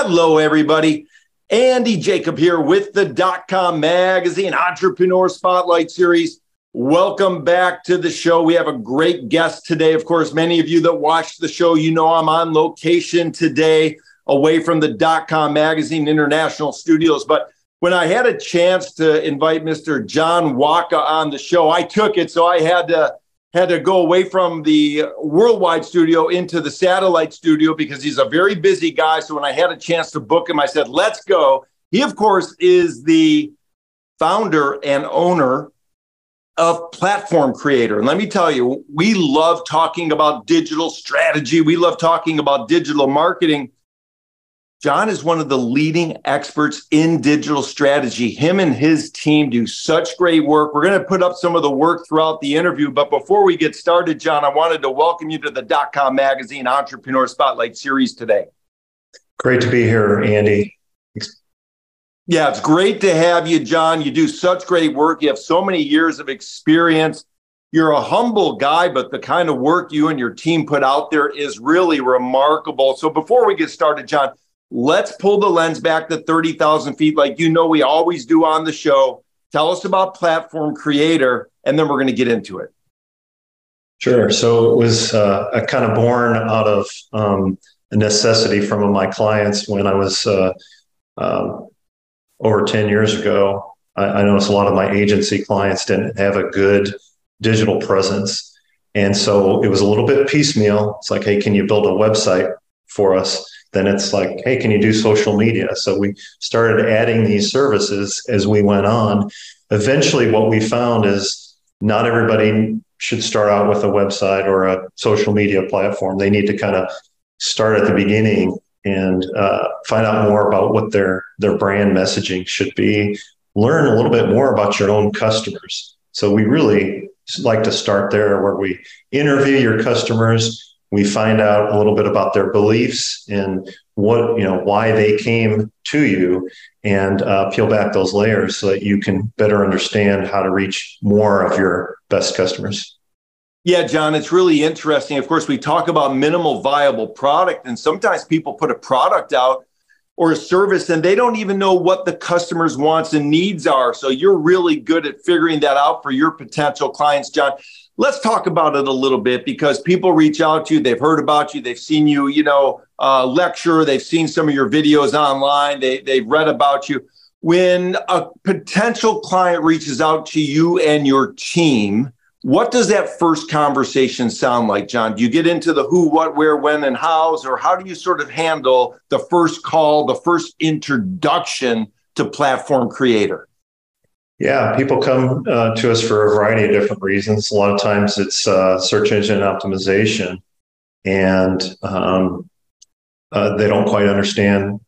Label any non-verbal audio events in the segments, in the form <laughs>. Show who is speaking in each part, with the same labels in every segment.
Speaker 1: Hello, everybody. Andy Jacob here with the Dot Com Magazine Entrepreneur Spotlight Series. Welcome back to the show. We have a great guest today. Of course, many of you that watch the show, you know I'm on location today away from the Dot Com Magazine International Studios. But when I had a chance to invite Mr. John Wodka on the show, I took it. So I had to had to go away from the worldwide studio into the satellite studio because he's a very busy guy. So when I had a chance to book him, I said, let's go. He, of course, is the founder and owner of Platform Creator. And let me tell you, we love talking about digital strategy, we love talking about digital marketing. John is one of the leading experts in digital strategy. Him and his team do such great work. We're going to put up some of the work throughout the interview. But before we get started, John, I wanted to welcome you to the Dot Com Magazine Entrepreneur Spotlight Series today.
Speaker 2: Great to be here, Andy.
Speaker 1: Yeah, it's great to have you, John. You do such great work. You have so many years of experience. You're a humble guy, but the kind of work you and your team put out there is really remarkable. So before we get started, John, Let's pull the lens back to 30,000 feet, like you know we always do on the show. Tell us about Platform Creator, and then we're going to get into it.
Speaker 2: Sure. So it was uh, kind of born out of um, a necessity from my clients when I was uh, um, over 10 years ago. I, I noticed a lot of my agency clients didn't have a good digital presence. And so it was a little bit piecemeal. It's like, hey, can you build a website for us? Then it's like, hey, can you do social media? So we started adding these services as we went on. Eventually, what we found is not everybody should start out with a website or a social media platform. They need to kind of start at the beginning and uh, find out more about what their their brand messaging should be. Learn a little bit more about your own customers. So we really like to start there, where we interview your customers we find out a little bit about their beliefs and what you know why they came to you and uh, peel back those layers so that you can better understand how to reach more of your best customers.
Speaker 1: Yeah john it's really interesting. Of course we talk about minimal viable product and sometimes people put a product out or a service and they don't even know what the customer's wants and needs are. So you're really good at figuring that out for your potential clients john let's talk about it a little bit because people reach out to you. They've heard about you. They've seen you you know uh, lecture. They've seen some of your videos online. They, they've read about you. When a potential client reaches out to you and your team what does that first conversation sound like john? Do you get into the who what where when and hows or how do you sort of handle the first call the first introduction to platform creator
Speaker 2: yeah, people come uh, to us for a variety of different reasons. A lot of times it's uh, search engine optimization, and um, uh, they don't quite understand.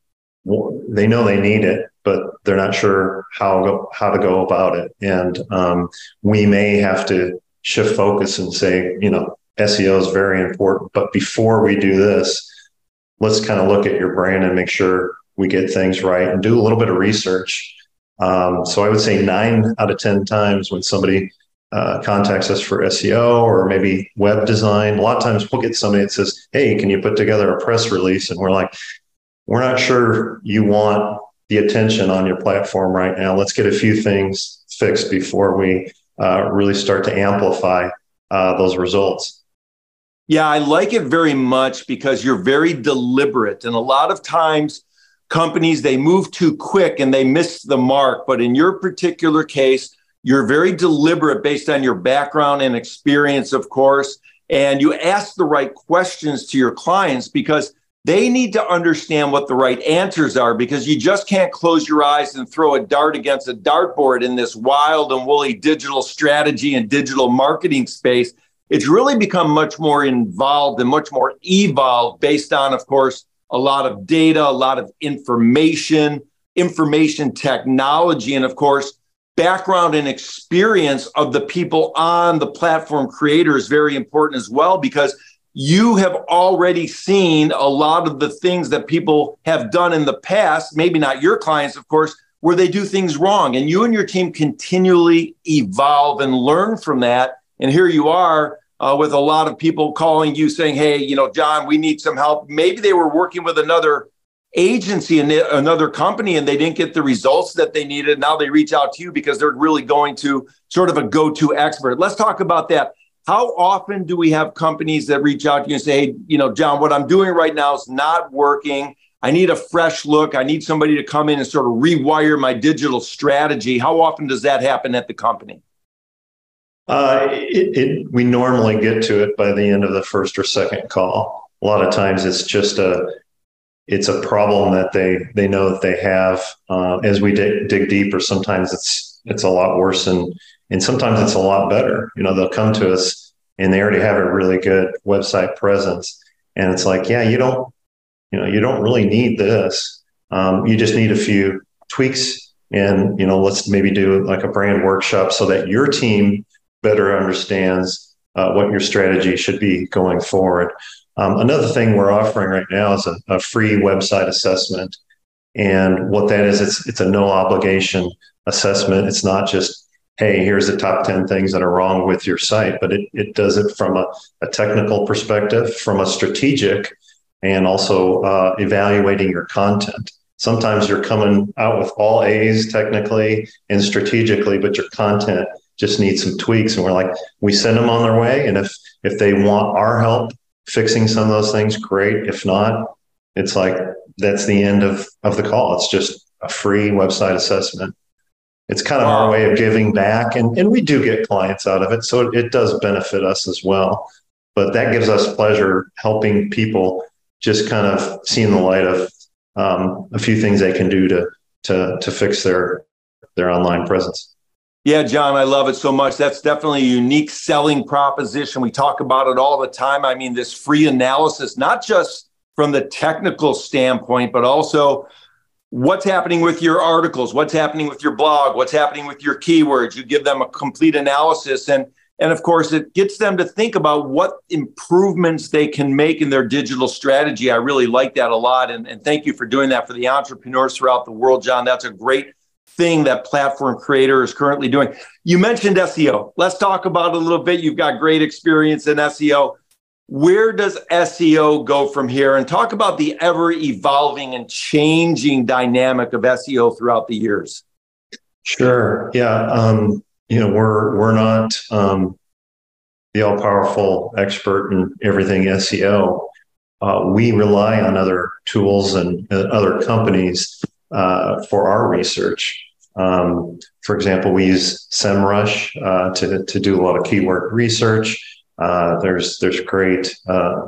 Speaker 2: They know they need it, but they're not sure how how to go about it. And um, we may have to shift focus and say, you know, SEO is very important, but before we do this, let's kind of look at your brand and make sure we get things right and do a little bit of research um, so I would say nine out of 10 times when somebody uh, contacts us for SEO or maybe web design, a lot of times we'll get somebody that says, Hey, can you put together a press release? And we're like, We're not sure you want the attention on your platform right now. Let's get a few things fixed before we uh, really start to amplify uh, those results.
Speaker 1: Yeah, I like it very much because you're very deliberate. And a lot of times, companies they move too quick and they miss the mark. But in your particular case, you're very deliberate based on your background and experience, of course, and you ask the right questions to your clients because they need to understand what the right answers are because you just can't close your eyes and throw a dart against a dartboard in this wild and woolly digital strategy and digital marketing space. It's really become much more involved and much more evolved based on, of course, a lot of data, a lot of information, information technology, and of course, background and experience of the people on the platform creator is very important as well because you have already seen a lot of the things that people have done in the past, maybe not your clients, of course, where they do things wrong. And you and your team continually evolve and learn from that. And here you are uh, with a lot of people calling you saying, hey, you know, John, we need some help. Maybe they were working with another agency and another company and they didn't get the results that they needed. Now they reach out to you because they're really going to sort of a go to expert. Let's talk about that. How often do we have companies that reach out to you and say, hey, you know, John, what I'm doing right now is not working. I need a fresh look. I need somebody to come in and sort of rewire my digital strategy. How often does that happen at the company?
Speaker 2: Uh, it, it, we normally get to it by the end of the first or second call. A lot of times it's just a it's a problem that they they know that they have. Uh, as we dig, dig deeper, sometimes it's it's a lot worse and and sometimes it's a lot better. You know, they'll come to us and they already have a really good website presence, and it's like, yeah, you don't, you know, you don't really need this. Um, you just need a few tweaks, and you know, let's maybe do like a brand workshop so that your team better understands uh, what your strategy should be going forward. Um, another thing we're offering right now is a, a free website assessment. And what that is, it's it's a no obligation assessment. It's not just hey, here's the top 10 things that are wrong with your site, but it, it does it from a, a technical perspective, from a strategic, and also uh, evaluating your content. Sometimes you're coming out with all A's technically and strategically, but your content just need some tweaks. And we're like, we send them on their way. And if if they want our help fixing some of those things, great. If not, it's like that's the end of, of the call. It's just a free website assessment it's kind of wow. our way of giving back and, and we do get clients out of it so it, it, does benefit us as well but that gives us pleasure helping people just kind of seeing the light of um, a few things they can do to to to fix their their online presence
Speaker 1: yeah john i love it so much. That's definitely a unique selling proposition. We talk about it all the time. I mean this free analysis not just from the technical standpoint but also what's happening with your articles what's happening with your blog what's happening with your keywords. You give them a complete analysis. And and of course it gets them to think about what improvements they can make in their digital strategy. I really like that a lot. And, and thank you for doing that for the entrepreneurs throughout the world john. That's a great thing that platform creator is currently doing you mentioned seo let's talk about it a little bit you've got great experience in seo where does SEO go from here? And talk about the ever evolving and changing dynamic of SEO throughout the years.
Speaker 2: Sure. Yeah. Um, you know, we're we're not um, the all powerful expert in everything SEO. Uh, we rely on other tools and uh, other companies uh, for our research. Um, for example, we use SEMrush uh, to to do a lot of keyword research. Uh, there's there's great uh,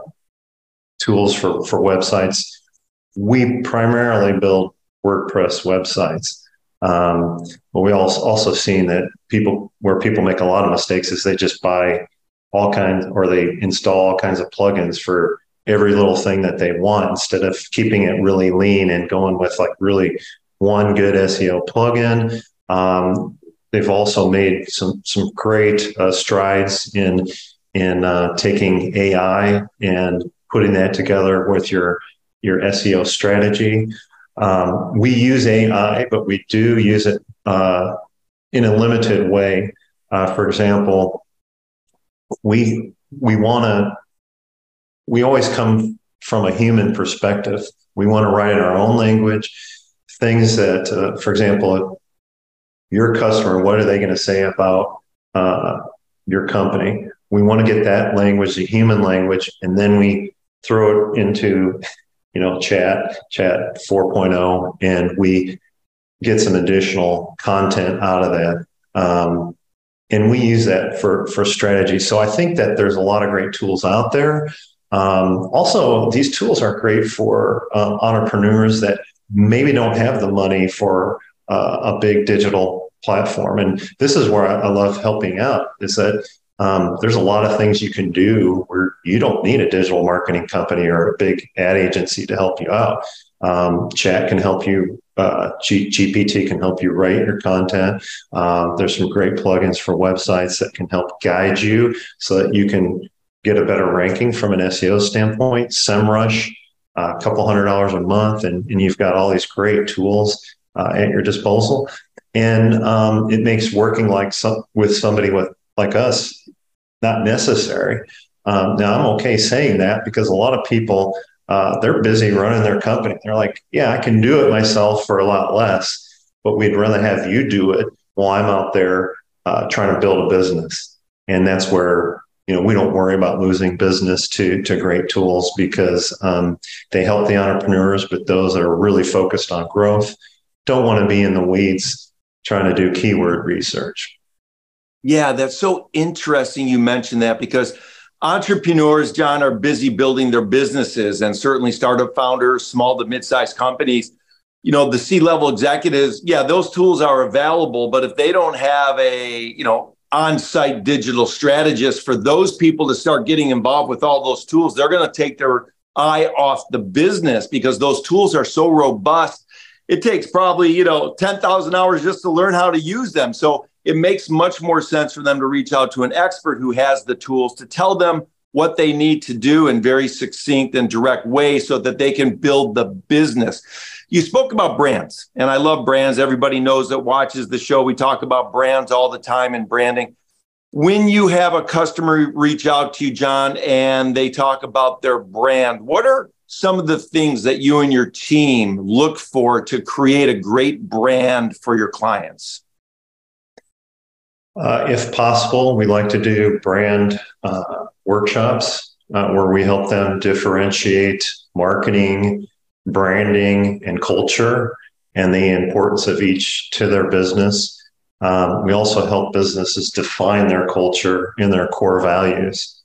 Speaker 2: tools for for websites. We primarily build WordPress websites, um, but we also also seen that people where people make a lot of mistakes is they just buy all kinds or they install all kinds of plugins for every little thing that they want instead of keeping it really lean and going with like really one good SEO plugin. Um, they've also made some some great uh, strides in in uh, taking AI and putting that together with your your SEO strategy. Um, we use AI, but we do use it uh, in a limited way. Uh, for example, we we want to we always come from a human perspective. We want to write in our own language things that, uh, for example, your customer, what are they going to say about uh, your company? we want to get that language, the human language, and then we throw it into you know, chat, chat 4.0, and we get some additional content out of that. Um, and we use that for for strategy. So I think that there's a lot of great tools out there. Um, also, these tools are great for uh, entrepreneurs that maybe don't have the money for uh, a big digital platform. And this is where I, I love helping out. Is that um, there's a lot of things you can do where you don't need a digital marketing company or a big ad agency to help you out. Um, chat can help you. Uh, G- GPT can help you write your content. Uh, there's some great plugins for websites that can help guide you so that you can get a better ranking from an SEO standpoint. SEMrush, a couple hundred dollars a month, and, and you've got all these great tools uh, at your disposal. And um, it makes working like some, with somebody with like us not necessary. Um, now, I'm okay saying that because a lot of people, uh, they're busy running their company. They're like, yeah, I can do it myself for a lot less, but we'd rather have you do it while I'm out there uh, trying to build a business. And that's where you know we don't worry about losing business to to great tools because um, they help the entrepreneurs, but those that are really focused on growth don't want to be in the weeds trying to do keyword research.
Speaker 1: Yeah, that's so interesting you mentioned that because entrepreneurs, John, are busy building their businesses and certainly startup founders, small to mid-sized companies. You know, the C-level executives, yeah, those tools are available, but if they don't have a, you know, on-site digital strategist for those people to start getting involved with all those tools, they're going to take their eye off the business because those tools are so robust. It takes probably, you know, 10,000 hours just to learn how to use them. So it makes much more sense for them to reach out to an expert who has the tools to tell them what they need to do in very succinct and direct way so that they can build the business. You spoke about brands, and I love brands. Everybody knows that watches the show. We talk about brands all the time and branding. When you have a customer reach out to you, John, and they talk about their brand, what are some of the things that you and your team look for to create a great brand for your clients?
Speaker 2: Uh, if possible, we like to do brand uh, workshops uh, where we help them differentiate marketing, branding, and culture and the importance of each to their business. Um, we also help businesses define their culture and their core values.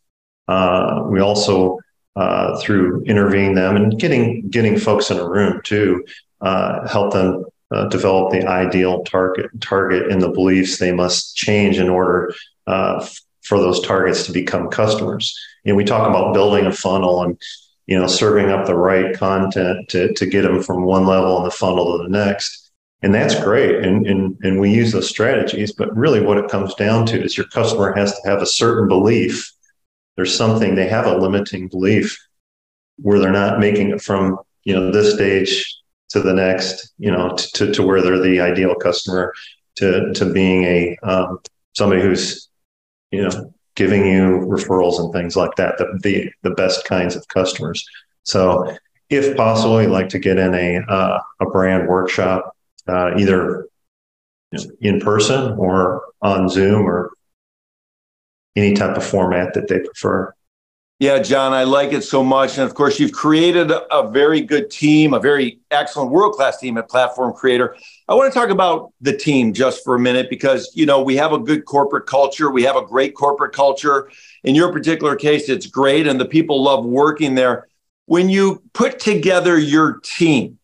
Speaker 2: Uh, we also, uh, through interviewing them and getting getting folks in a room too, uh, help them uh, develop the ideal target target and the beliefs they must change in order uh, f- for those targets to become customers. Know, we talk about building a funnel and you know serving up the right content to to get them from one level in the funnel to the next, and that's great. And and and we use those strategies, but really what it comes down to is your customer has to have a certain belief. There's something they have a limiting belief where they're not making it from you know this stage to the next, you know, to, to where they're the ideal customer to, to being a, um, somebody who's, you know, giving you referrals and things like that, the, the, the best kinds of customers. So if possible, you'd like to get in a, uh, a brand workshop, uh, either in person or on Zoom or any type of format that they prefer.
Speaker 1: Yeah, John, I like it so much. And of course, you've created a very good team, a very excellent world class team at Platform Creator. I want to talk about the team just for a minute because, you know, we have a good corporate culture. We have a great corporate culture. In your particular case, it's great, and the people love working there. When you put together your team,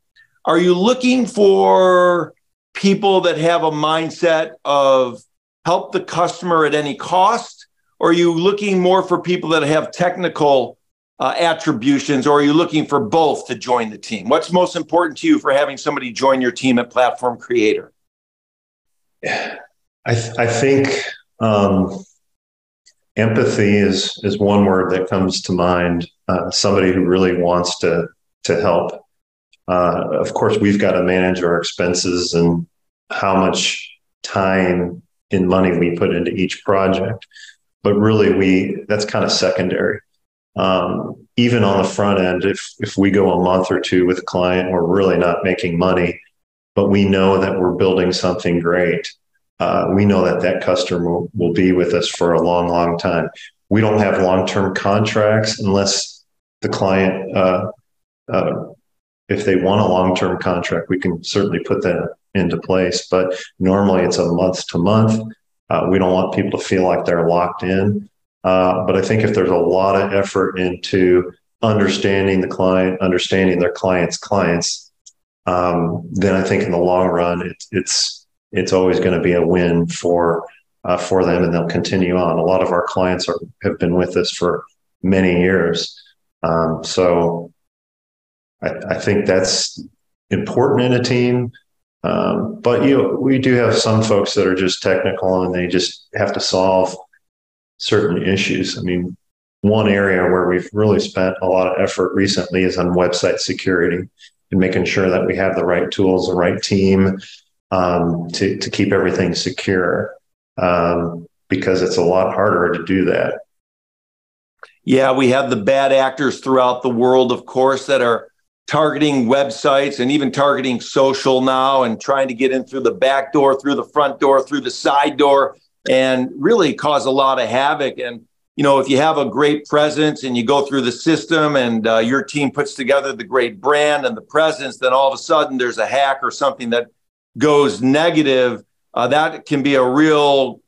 Speaker 1: are you looking for people that have a mindset of help the customer at any cost? Or are you looking more for people that have technical uh, attributions, or are you looking for both to join the team? What's most important to you for having somebody join your team at Platform Creator?
Speaker 2: I, th- I think um, empathy is is one word that comes to mind. Uh, somebody who really wants to to help. Uh, of course, we've got to manage our expenses and how much time and money we put into each project but really we that's kind of secondary. Um, even on the front end, if if we go a month or two with a client, we're really not making money, but we know that we're building something great. Uh, we know that that customer will, will be with us for a long, long time. We don't have long term contracts unless the client uh, uh, if they want a long term contract, we can certainly put that into place. But normally it's a month to month. Uh, we don't want people to feel like they're locked in. Uh, but I think if there's a lot of effort into understanding the client, understanding their clients' clients, um, then I think in the long run, it, it's it's always going to be a win for uh, for them, and they'll continue on. A lot of our clients are have been with us for many years, um, so I, I, think that's important in a team. Um, but you we do have some folks that are just technical, and they just have to solve certain issues. I mean, one area where we've really spent a lot of effort recently is on website security and making sure that we have the right tools, the right team um, to, to keep everything secure um, because it's a lot harder to do that.
Speaker 1: Yeah, we have the bad actors throughout the world, of course, that are targeting websites and even targeting social now and trying to get in through the back door, through the front door, through the side door, and really cause a lot of havoc. And you know, if you have a great presence and you go through the system and uh, your team puts together the great brand and the presence, then all of a sudden there's a hack or something that goes negative. Uh, that can be a real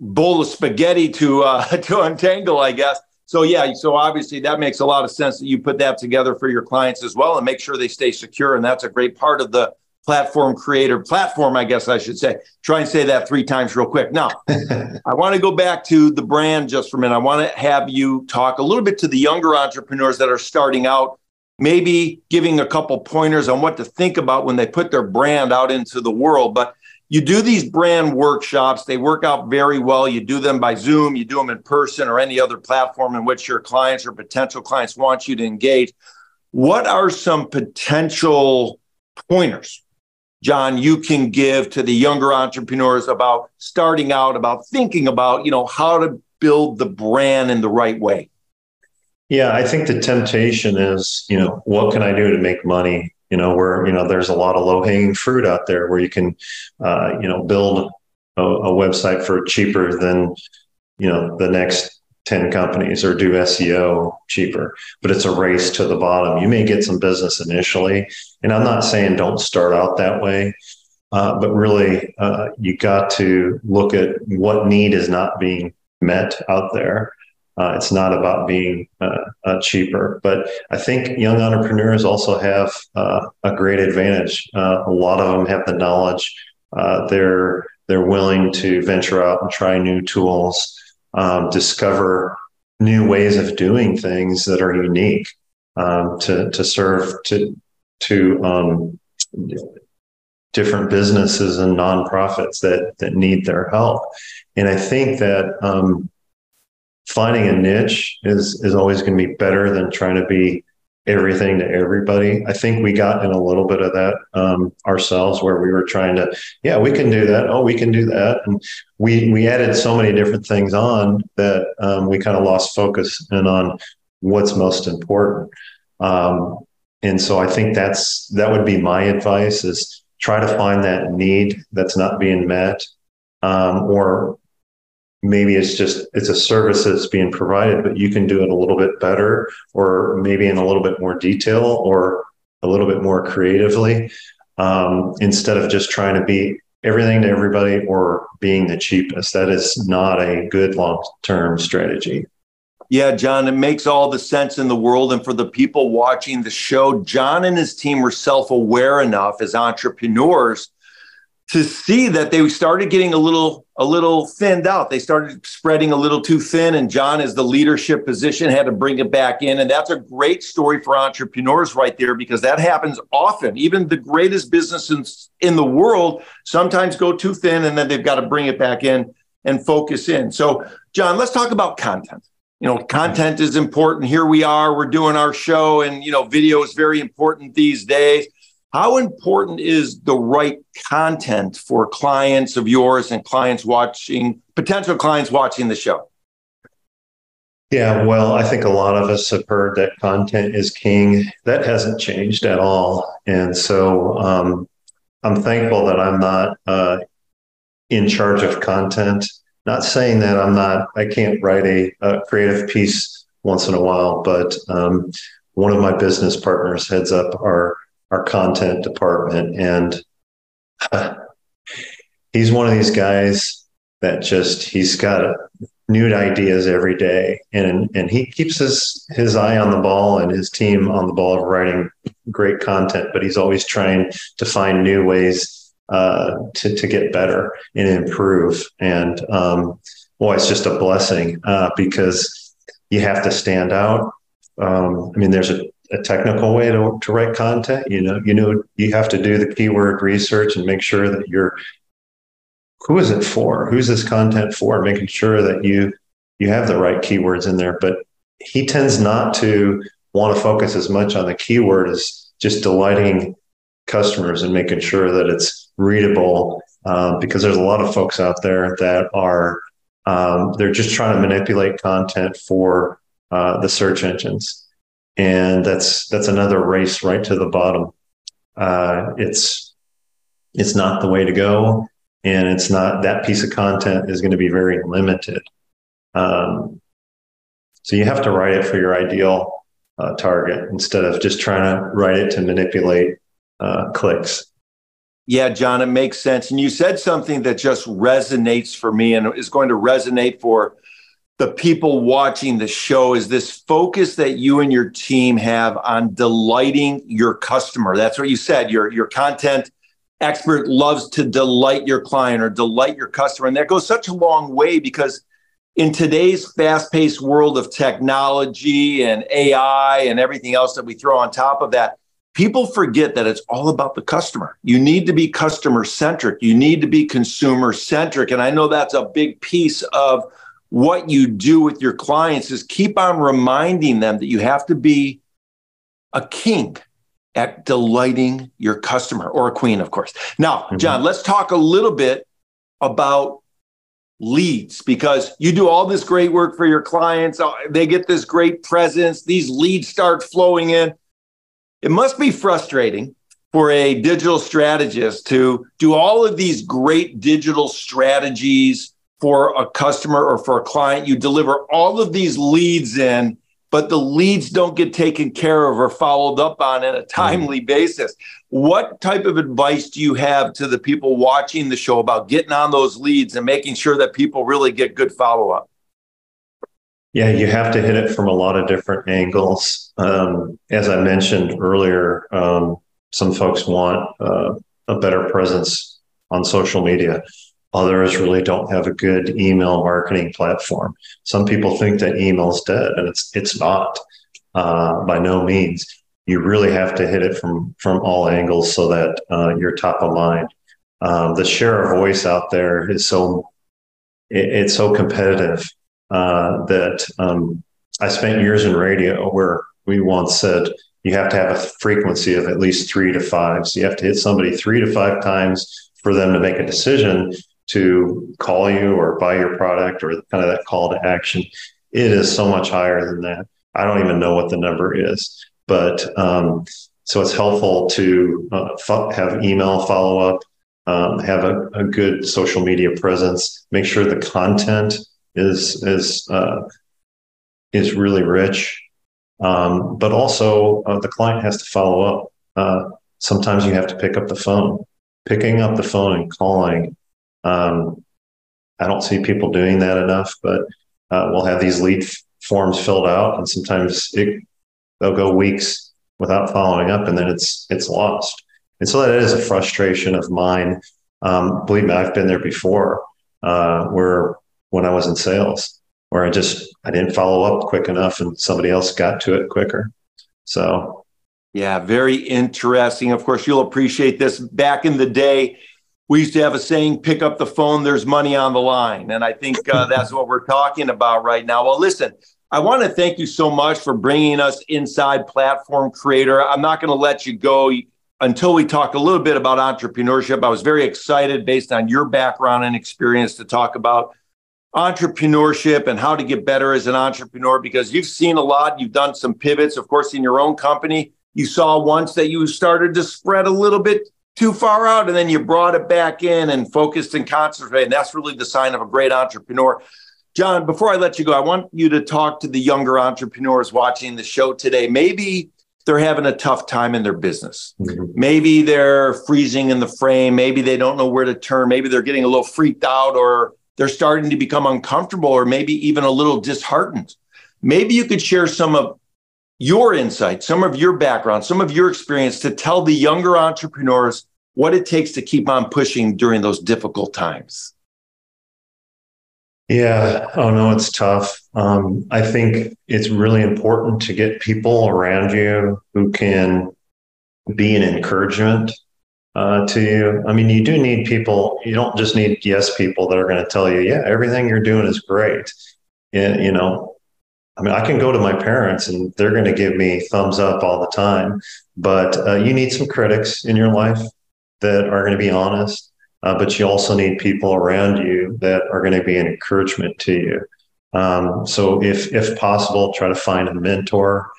Speaker 1: bowl of spaghetti to uh, <laughs> to untangle, I guess. So yeah, so obviously that makes a lot of sense that you put that together for your clients as well and make sure they stay secure. And that's a great part of the platform creator platform, I guess I should say. Try and say that three times real quick. Now, <laughs> I want to go back to the brand just for a minute. I want to have you talk a little bit to the younger entrepreneurs that are starting out, maybe giving a couple pointers on what to think about when they put their brand out into the world. But you do these brand workshops, they work out very well. You do them by Zoom, you do them in person or any other platform in which your clients or potential clients want you to engage. What are some potential pointers John, you can give to the younger entrepreneurs about starting out, about thinking about, you know, how to build the brand in the right way?
Speaker 2: Yeah, I think the temptation is, you know, what can I do to make money? You know, where, you know, there's a lot of low hanging fruit out there where you can, uh, you know, build a, a website for cheaper than, you know, the next 10 companies or do SEO cheaper, but it's a race to the bottom. You may get some business initially. And I'm not saying don't start out that way, uh, but really uh, you got to look at what need is not being met out there. Uh, it's not about being uh, uh, cheaper, but I think young entrepreneurs also have uh, a great advantage. a lot of them have the knowledge. they're they're willing to venture out and try new tools um, discover new ways of doing things that are unique um, to to serve to to um, different businesses and nonprofits that that need their help. And I think that um, finding a niche is is always going to be better than trying to be everything to everybody. I think we got in a little bit of that um, ourselves, where we were trying to, yeah, we can do that. Oh, we can do that, and we we added so many different things on that um, we kind of lost focus and on what's most important. Um, and so I think that's that would be my advice: is try to find that need that's not being met, um, or maybe it's just it's a service that's being provided but you can do it a little bit better or maybe in a little bit more detail or a little bit more creatively um, instead of just trying to be everything to everybody or being the cheapest that is not a good long-term strategy
Speaker 1: yeah, John, it makes all the sense in the world. And for the people watching the show, John and his team were self aware enough as entrepreneurs to see that they started getting a little a little thinned out. They started spreading a little too thin, and John, as the leadership position, had to bring it back in. And that's a great story for entrepreneurs right there because that happens often. Even the greatest businesses in the world sometimes go too thin, and then they've got to bring it back in and focus in. So, John, let's talk about content. You know, content is important. Here we are, we're doing our show, and you know, video is very important these days how important is the right content for clients of yours and clients watching, potential clients watching the show?
Speaker 2: Yeah, well, I think a lot of us have heard that content is king. That hasn't changed at all. And so um, I'm thankful that I'm not uh, in charge of content. Not saying that I'm not, I can't write a, a creative piece once in a while, but um, one of my business partners heads up our our content department, and <sighs> he's one of these guys that just he's got new ideas every day, and and he keeps his his eye on the ball and his team on the ball of writing great content. But he's always trying to find new ways uh, to to get better and improve. And um, boy, it's just a blessing uh, because you have to stand out. Um, I mean, there's a, a technical way to, to write content. You know, you know, you have to do the keyword research and make sure that you're who is it for? Who's this content for? Making sure that you you have the right keywords in there. But he tends not to want to focus as much on the keyword as just delighting customers and making sure that it's readable. Um, because there's a lot of folks out there that are um, they're just trying to manipulate content for uh, the search engines, and that's that's another race right to the bottom. Uh, it's it's not the way to go and it's not that piece of content is going to be very limited. Um, so you have to write it for your ideal uh, target instead of just trying to write it to manipulate uh, clicks.
Speaker 1: Yeah, John, it makes sense. And you said something that just resonates for me and is going to resonate for the people watching the show is this focus that you and your team have on delighting your customer. That's what you said. Your your content expert loves to delight your client or delight your customer. And that goes such a long way because in today's fast paced world of technology and AI and everything else that we throw on top of that, people forget that it's all about the customer. You need to be customer centric, you need to be consumer centric. And I know that's a big piece of what you do with your clients is keep on reminding them that you have to be a king at delighting your customer or a queen, of course. Now, mm-hmm. John, let's talk a little bit about leads because you do all this great work for your clients. Uh, they get this great presence, these leads start flowing in. It must be frustrating for a digital strategist to do all of these great digital strategies for a customer or for a client. You deliver all of these leads in but the leads don't get taken care of or followed up on in a timely mm. basis. What type of advice do you have to the people watching the show about getting on those leads and making sure that people really get good follow up?
Speaker 2: Yeah, you have to hit it from a lot of different angles. Um, as I mentioned earlier, um, some folks want uh, a better presence on social media. Others really don't have a good email marketing platform. Some people think that email is dead, and it's it's not uh, by no means. You really have to hit it from from all angles so that uh, you're top of mind. Um, the share of voice out there is so it, it's so competitive uh, that um, I spent years in radio where we once said you have to have a frequency of at least three to five. So you have to hit somebody three to five times for them to make a decision to call you or buy your product or kind of that call to action, it is so much higher than that. I don't even know what the number is, but um, so it's helpful to uh, fo- have email follow up, um, have a, a, good social media presence, make sure the content is is uh, is really rich, um, but also uh, the client has to follow up. Uh, sometimes you have to pick up the phone. Picking up the phone and calling um, I don't see people doing that enough, but uh, we'll have these lead f- forms filled out, and sometimes it, they'll go weeks without following up, and then it's it's lost. And so that is a frustration of mine. Um, believe me, I've been there before, uh, where when I was in sales, where I just I didn't follow up quick enough, and somebody else got to it quicker. So,
Speaker 1: yeah, very interesting. Of course, you'll appreciate this. Back in the day, we used to have a saying pick up the phone there's money on the line. And i think uh, <laughs> that's what we're talking about right now. Well listen i want to thank you so much for bringing us inside platform creator. I'm not going to let you go until we talk a little bit about entrepreneurship. I was very excited based on your background and experience to talk about entrepreneurship and how to get better as an entrepreneur because you've seen a lot. You've done some pivots of course in your own company. You saw once that you started to spread a little bit too far out and then you brought it back in and focused and concentrated. And that's really the sign of a great entrepreneur. John, before I let you go, I want you to talk to the younger entrepreneurs watching the show today. Maybe they're having a tough time in their business. Mm-hmm. Maybe they're freezing in the frame. Maybe they don't know where to turn. Maybe they're getting a little freaked out or they're starting to become uncomfortable or maybe even a little disheartened. Maybe you could share some of your insight, some of your background, some of your experience to tell the younger entrepreneurs what it takes to keep on pushing during those difficult times.
Speaker 2: Yeah. Oh, no, it's tough. Um, I think it's really important to get people around you who can be an encouragement uh, to you. I mean, you do need people, you don't just need yes people that are going to tell you, yeah, everything you're doing is great. You know, I mean, I can go to my parents and they're going to give me thumbs up all the time, but uh, you need some critics in your life that are going to be honest uh, but you also need people around you that are going to be an encouragement to you. Um, so if if possible, try to find a mentor.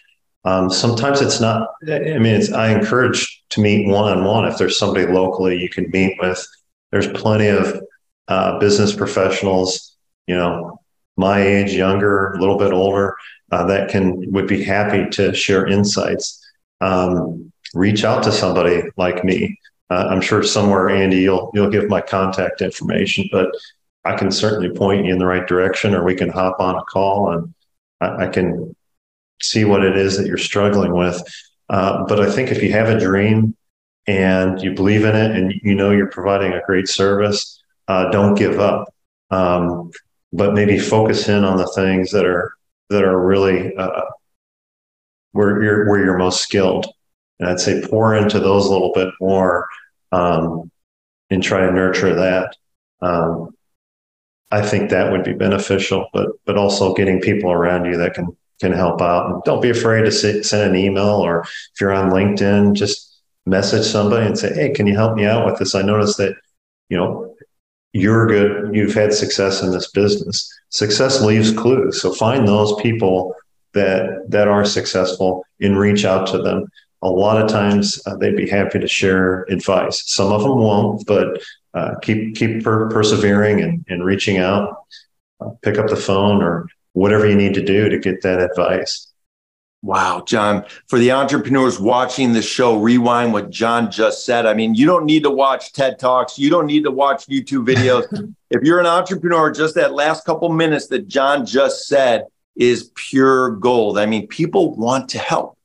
Speaker 2: Um, sometimes it's not. I mean, it's, I encourage to meet one on one if there's somebody locally you can meet with. There's plenty of uh, business professionals, you know, my age, younger, a little bit older, uh, that can would be happy to share insights. Um, reach out to somebody like me uh, I'm sure somewhere, Andy, you'll you'll give my contact information, but I can certainly point you in the right direction, or we can hop on a call and I, I can see what it is that you're struggling with. Uh, but I think if you have a dream and you believe in it and you know you're providing a great service, uh, don't give up. Um, but maybe focus in on the things that are that are really uh, where you're where you're most skilled. And I'd say pour into those a little bit more um, and try to nurture that. Um, I think that would be beneficial, but but also getting people around you that can can help out. And don't be afraid to send an email or if you're on LinkedIn, just message somebody and say, "Hey, can you help me out with this? I noticed that you know you're good. You've had success in this business. Success leaves clues. So find those people that that are successful and reach out to them a lot of times uh, they'd be happy to share advice. Some of them won't, but uh, keep keep per- persevering and, and reaching out. Uh, pick up the phone or whatever you need to do to get that advice.
Speaker 1: Wow, John, for the entrepreneurs watching the show, rewind what John just said. I mean, you don't need to watch TED Talks, you don't need to watch YouTube videos. <laughs> if you're an entrepreneur, just that last couple minutes that John just said is pure gold. I mean, people want to help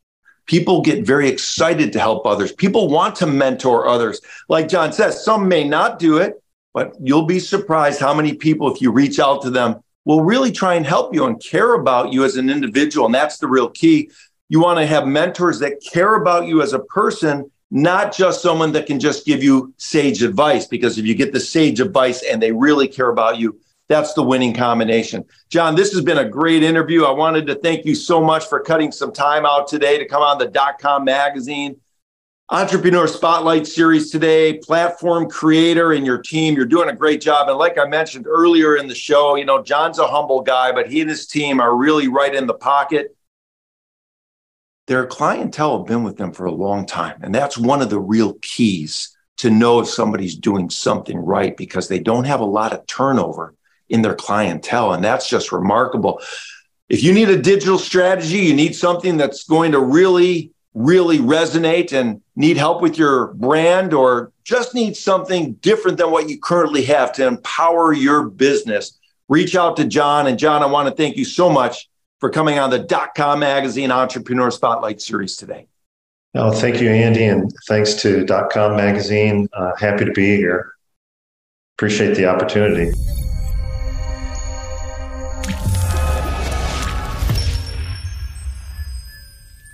Speaker 1: people get very excited to help others. People want to mentor others. Like John says, some may not do it, but you'll be surprised how many people, if you reach out to them, will really try and help you and care about you as an individual. And that's the real key. You want to have mentors that care about you as a person, not just someone that can just give you sage advice. Because if you get the sage advice and they really care about you, that's the winning combination. John, this has been a great interview. I wanted to thank you so much for cutting some time out today to come on the dot com magazine. Entrepreneur Spotlight series today, platform creator and your team. You're doing a great job. And like I mentioned earlier in the show, you know, John's a humble guy, but he and his team are really right in the pocket. Their clientele have been with them for a long time. And that's one of the real keys to know if somebody's doing something right because they don't have a lot of turnover in their clientele. And that's just remarkable. If you need a digital strategy, you need something that's going to really, really resonate and need help with your brand or just need something different than what you currently have to empower your business, reach out to John. And John, I want to thank you so much for coming on the dot com magazine entrepreneur spotlight series today.
Speaker 2: Oh, thank you, Andy. And thanks to dot com magazine. Uh, happy to be here. Appreciate the opportunity.